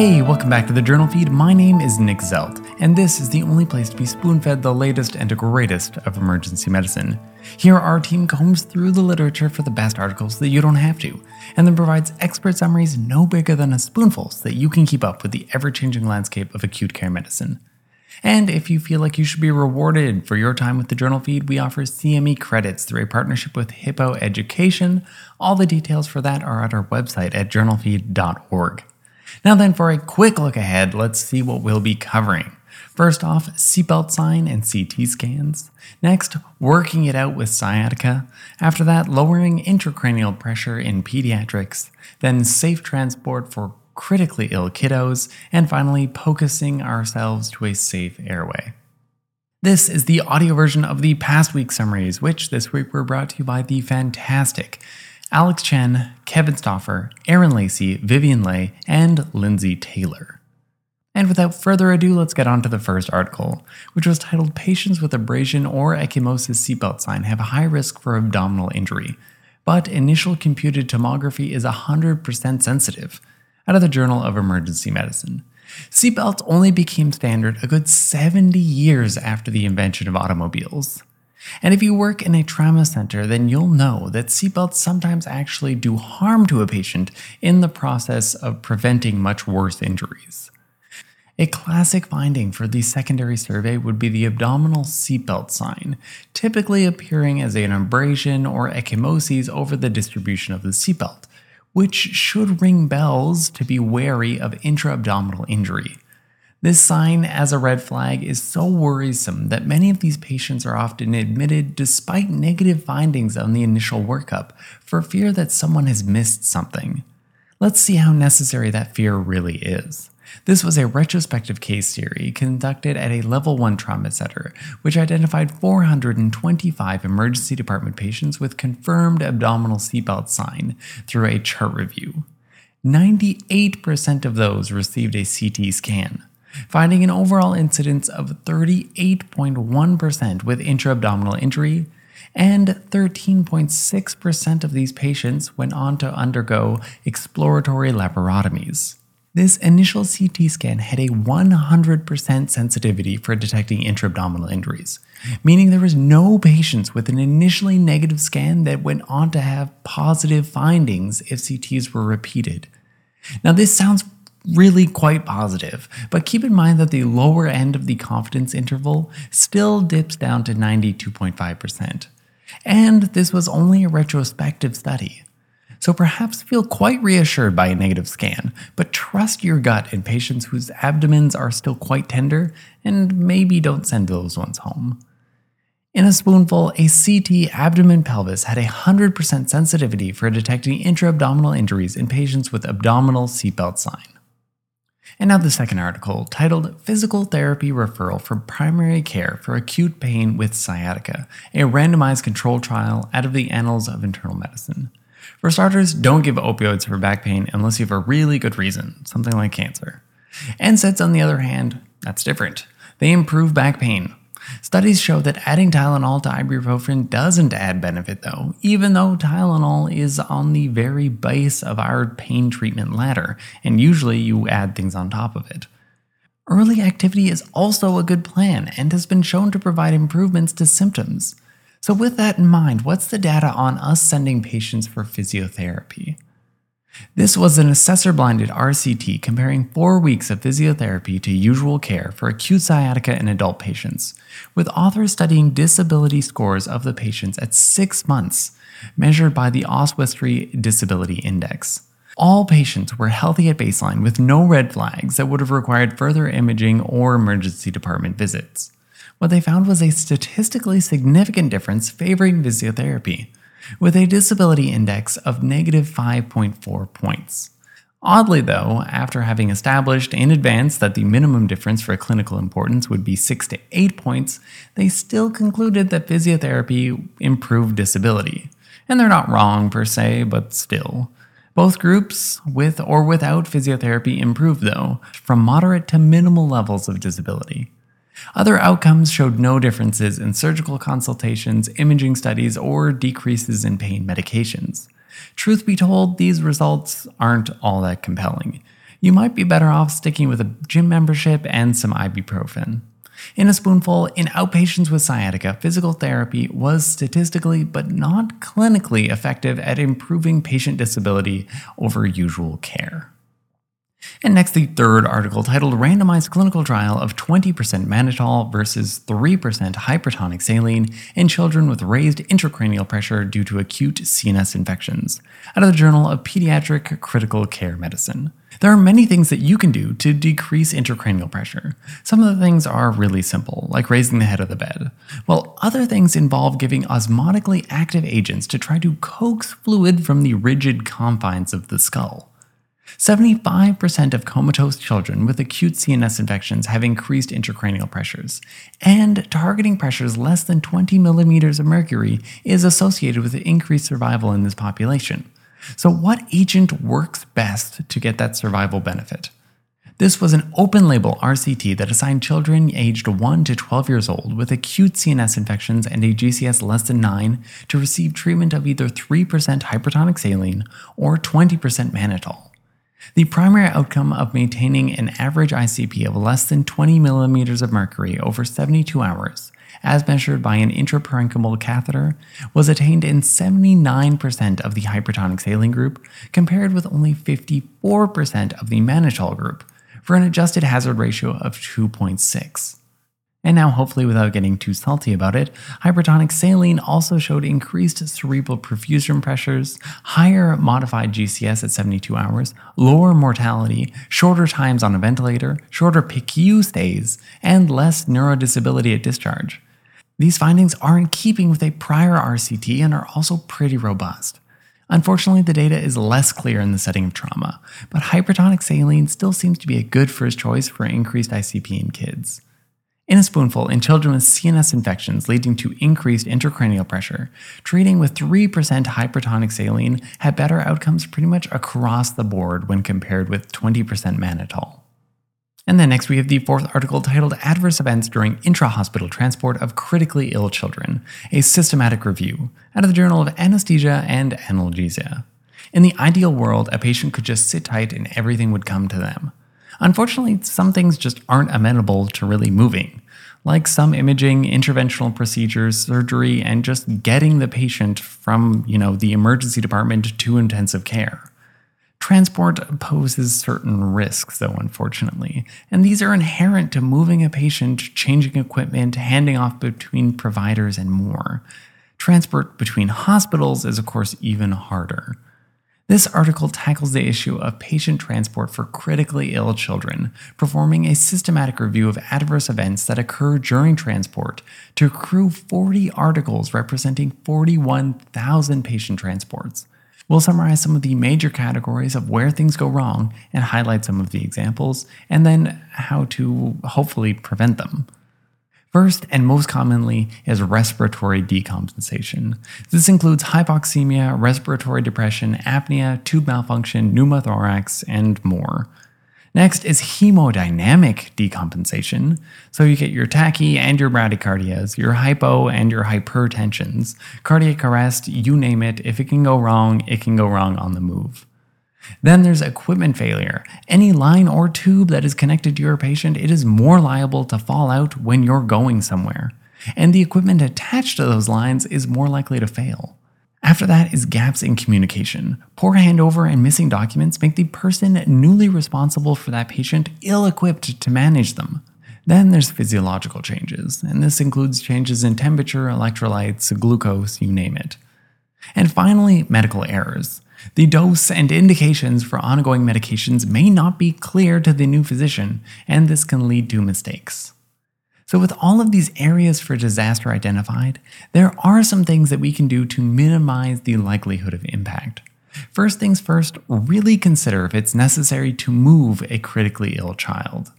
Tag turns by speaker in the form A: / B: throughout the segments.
A: Hey, welcome back to the Journal Feed. My name is Nick Zelt, and this is the only place to be spoon fed the latest and greatest of emergency medicine. Here, our team combs through the literature for the best articles that you don't have to, and then provides expert summaries no bigger than a spoonful so that you can keep up with the ever changing landscape of acute care medicine. And if you feel like you should be rewarded for your time with the journal feed, we offer CME credits through a partnership with Hippo Education. All the details for that are at our website at journalfeed.org. Now, then, for a quick look ahead, let's see what we'll be covering. First off, seatbelt sign and CT scans. Next, working it out with sciatica. After that, lowering intracranial pressure in pediatrics. Then, safe transport for critically ill kiddos. And finally, focusing ourselves to a safe airway. This is the audio version of the past week summaries, which this week were brought to you by the fantastic Alex Chen, Kevin Stoffer, Aaron Lacey, Vivian Lay, and Lindsay Taylor. And without further ado, let's get on to the first article, which was titled Patients with abrasion or ecchymosis seatbelt sign have a high risk for abdominal injury, but initial computed tomography is 100% sensitive, out of the Journal of Emergency Medicine. Seatbelts only became standard a good 70 years after the invention of automobiles. And if you work in a trauma center, then you'll know that seatbelts sometimes actually do harm to a patient in the process of preventing much worse injuries. A classic finding for the secondary survey would be the abdominal seatbelt sign, typically appearing as an abrasion or ecchymosis over the distribution of the seatbelt, which should ring bells to be wary of intra abdominal injury. This sign as a red flag is so worrisome that many of these patients are often admitted despite negative findings on the initial workup for fear that someone has missed something. Let's see how necessary that fear really is. This was a retrospective case series conducted at a level 1 trauma center, which identified 425 emergency department patients with confirmed abdominal seatbelt sign through a chart review. 98% of those received a CT scan finding an overall incidence of 38.1% with intra-abdominal injury, and 13.6% of these patients went on to undergo exploratory laparotomies. This initial CT scan had a 100% sensitivity for detecting intra-abdominal injuries, meaning there was no patients with an initially negative scan that went on to have positive findings if CTs were repeated. Now, this sounds really quite positive, but keep in mind that the lower end of the confidence interval still dips down to 92.5%. And this was only a retrospective study. So perhaps feel quite reassured by a negative scan, but trust your gut in patients whose abdomens are still quite tender and maybe don't send those ones home. In a spoonful, a CT abdomen pelvis had a 100% sensitivity for detecting intra-abdominal injuries in patients with abdominal seatbelt sign. And now the second article, titled Physical Therapy Referral for Primary Care for Acute Pain with Sciatica, a randomized controlled trial out of the Annals of Internal Medicine. For starters, don't give opioids for back pain unless you have a really good reason, something like cancer. NSAIDs, on the other hand, that's different. They improve back pain, Studies show that adding Tylenol to ibuprofen doesn't add benefit, though, even though Tylenol is on the very base of our pain treatment ladder, and usually you add things on top of it. Early activity is also a good plan and has been shown to provide improvements to symptoms. So, with that in mind, what's the data on us sending patients for physiotherapy? This was an assessor blinded RCT comparing four weeks of physiotherapy to usual care for acute sciatica in adult patients, with authors studying disability scores of the patients at six months, measured by the Oswestry Disability Index. All patients were healthy at baseline with no red flags that would have required further imaging or emergency department visits. What they found was a statistically significant difference favoring physiotherapy with a disability index of negative 5.4 points. Oddly, though, after having established in advance that the minimum difference for clinical importance would be 6 to 8 points, they still concluded that physiotherapy improved disability. And they're not wrong per se, but still. Both groups, with or without physiotherapy, improved, though, from moderate to minimal levels of disability. Other outcomes showed no differences in surgical consultations, imaging studies, or decreases in pain medications. Truth be told, these results aren't all that compelling. you might be better off sticking with a gym membership and some ibuprofen. In a spoonful, in outpatients with sciatica, physical therapy was statistically but not clinically effective at improving patient disability over usual care. And next, the third article titled Randomized Clinical Trial of 20% mannitol versus 3% hypertonic saline in children with raised intracranial pressure due to acute CNS infections, out of the Journal of Pediatric Critical Care Medicine. There are many things that you can do to decrease intracranial pressure. Some of the things are really simple, like raising the head of the bed, while other things involve giving osmotically active agents to try to coax fluid from the rigid confines of the skull. 75% of comatose children with acute CNS infections have increased intracranial pressures, and targeting pressures less than 20 millimeters of mercury is associated with increased survival in this population. So, what agent works best to get that survival benefit? This was an open label RCT that assigned children aged 1 to 12 years old with acute CNS infections and a GCS less than 9 to receive treatment of either 3% hypertonic saline or 20% mannitol. The primary outcome of maintaining an average ICP of less than 20 millimeters of mercury over 72 hours, as measured by an intraparenchymal catheter, was attained in 79% of the hypertonic saline group, compared with only 54% of the mannitol group, for an adjusted hazard ratio of 2.6. And now, hopefully, without getting too salty about it, hypertonic saline also showed increased cerebral perfusion pressures, higher modified GCS at 72 hours, lower mortality, shorter times on a ventilator, shorter PICU stays, and less neurodisability at discharge. These findings are in keeping with a prior RCT and are also pretty robust. Unfortunately, the data is less clear in the setting of trauma, but hypertonic saline still seems to be a good first choice for increased ICP in kids in a spoonful in children with CNS infections leading to increased intracranial pressure, treating with 3% hypertonic saline had better outcomes pretty much across the board when compared with 20% mannitol. And then next, we have the fourth article titled Adverse Events During Intra-Hospital Transport of Critically Ill Children, a Systematic Review, out of the Journal of Anesthesia and Analgesia. In the ideal world, a patient could just sit tight and everything would come to them. Unfortunately, some things just aren't amenable to really moving, like some imaging, interventional procedures, surgery, and just getting the patient from, you know, the emergency department to intensive care. Transport poses certain risks, though, unfortunately, and these are inherent to moving a patient, changing equipment, handing off between providers, and more. Transport between hospitals is, of course, even harder. This article tackles the issue of patient transport for critically ill children, performing a systematic review of adverse events that occur during transport to accrue 40 articles representing 41,000 patient transports. We'll summarize some of the major categories of where things go wrong and highlight some of the examples, and then how to hopefully prevent them. First, and most commonly, is respiratory decompensation. This includes hypoxemia, respiratory depression, apnea, tube malfunction, pneumothorax, and more. Next is hemodynamic decompensation. So you get your tachy and your bradycardias, your hypo and your hypertensions, cardiac arrest, you name it. If it can go wrong, it can go wrong on the move. Then there's equipment failure. Any line or tube that is connected to your patient, it is more liable to fall out when you're going somewhere. And the equipment attached to those lines is more likely to fail. After that is gaps in communication. Poor handover and missing documents make the person newly responsible for that patient ill equipped to manage them. Then there's physiological changes, and this includes changes in temperature, electrolytes, glucose, you name it. And finally, medical errors. The dose and indications for ongoing medications may not be clear to the new physician, and this can lead to mistakes. So, with all of these areas for disaster identified, there are some things that we can do to minimize the likelihood of impact. First things first, really consider if it's necessary to move a critically ill child.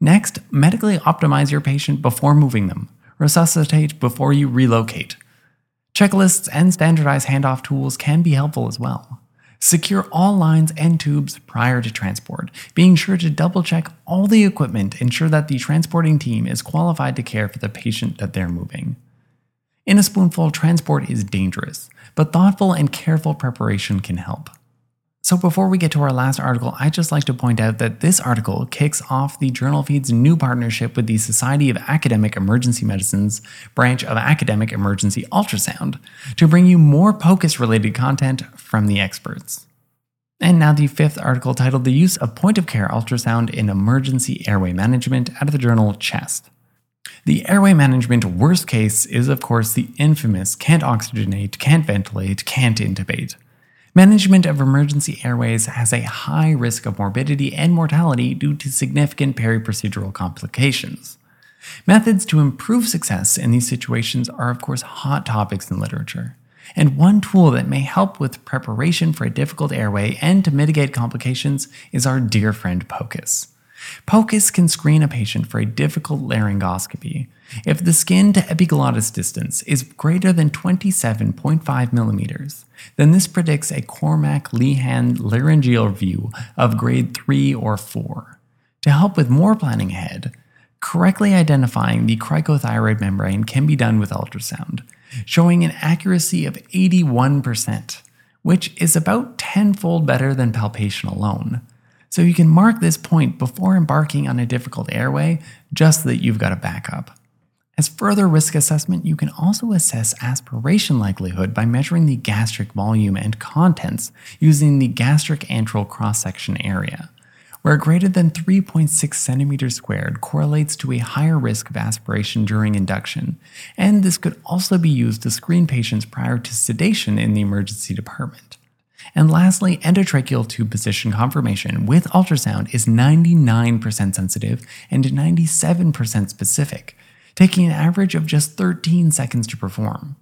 A: Next, medically optimize your patient before moving them. Resuscitate before you relocate. Checklists and standardized handoff tools can be helpful as well. Secure all lines and tubes prior to transport, being sure to double check all the equipment, ensure that the transporting team is qualified to care for the patient that they're moving. In a spoonful, transport is dangerous, but thoughtful and careful preparation can help. So, before we get to our last article, I'd just like to point out that this article kicks off the Journal Feed's new partnership with the Society of Academic Emergency Medicine's branch of Academic Emergency Ultrasound to bring you more POCUS related content from the experts. And now, the fifth article titled The Use of Point of Care Ultrasound in Emergency Airway Management out of the journal Chest. The airway management worst case is, of course, the infamous can't oxygenate, can't ventilate, can't intubate. Management of emergency airways has a high risk of morbidity and mortality due to significant periprocedural complications. Methods to improve success in these situations are, of course, hot topics in literature. And one tool that may help with preparation for a difficult airway and to mitigate complications is our dear friend POCUS. POCUS can screen a patient for a difficult laryngoscopy. If the skin to epiglottis distance is greater than 27.5 millimeters, then this predicts a Cormack Lehane laryngeal view of grade 3 or 4. To help with more planning ahead, correctly identifying the cricothyroid membrane can be done with ultrasound, showing an accuracy of 81%, which is about tenfold better than palpation alone. So you can mark this point before embarking on a difficult airway just that you've got a backup. As further risk assessment, you can also assess aspiration likelihood by measuring the gastric volume and contents using the gastric antral cross section area, where greater than 3.6 centimeters squared correlates to a higher risk of aspiration during induction, and this could also be used to screen patients prior to sedation in the emergency department. And lastly, endotracheal tube position confirmation with ultrasound is 99% sensitive and 97% specific, taking an average of just 13 seconds to perform.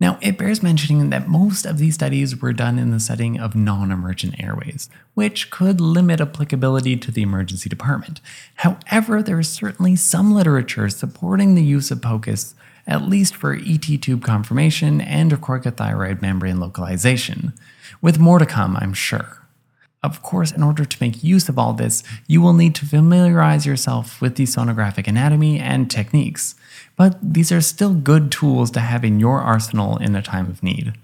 A: Now, it bears mentioning that most of these studies were done in the setting of non emergent airways, which could limit applicability to the emergency department. However, there is certainly some literature supporting the use of POCUS, at least for ET tube confirmation and cricothyroid membrane localization with more to come, I'm sure. Of course, in order to make use of all this, you will need to familiarize yourself with the sonographic anatomy and techniques, but these are still good tools to have in your arsenal in a time of need.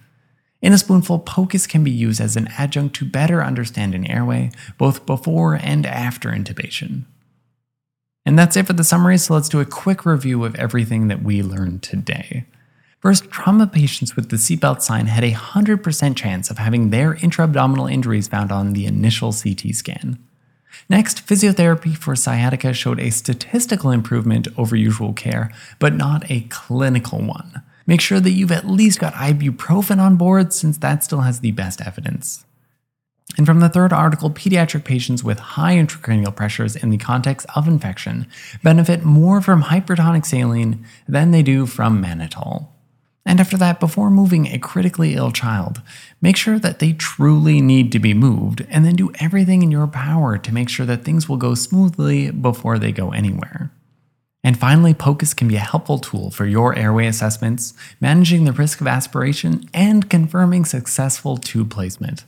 A: In a spoonful, POCUS can be used as an adjunct to better understand an airway, both before and after intubation. And that's it for the summary, so let's do a quick review of everything that we learned today. First, trauma patients with the seatbelt sign had a 100% chance of having their intra-abdominal injuries found on the initial CT scan. Next, physiotherapy for sciatica showed a statistical improvement over usual care, but not a clinical one. Make sure that you've at least got ibuprofen on board since that still has the best evidence. And from the third article, pediatric patients with high intracranial pressures in the context of infection benefit more from hypertonic saline than they do from mannitol. And after that, before moving a critically ill child, make sure that they truly need to be moved, and then do everything in your power to make sure that things will go smoothly before they go anywhere. And finally, POCUS can be a helpful tool for your airway assessments, managing the risk of aspiration, and confirming successful tube placement.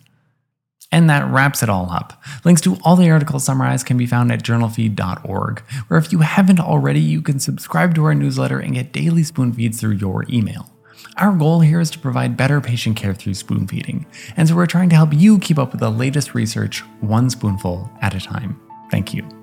A: And that wraps it all up. Links to all the articles summarized can be found at journalfeed.org, where if you haven't already, you can subscribe to our newsletter and get daily spoon feeds through your email. Our goal here is to provide better patient care through spoon feeding, and so we're trying to help you keep up with the latest research one spoonful at a time. Thank you.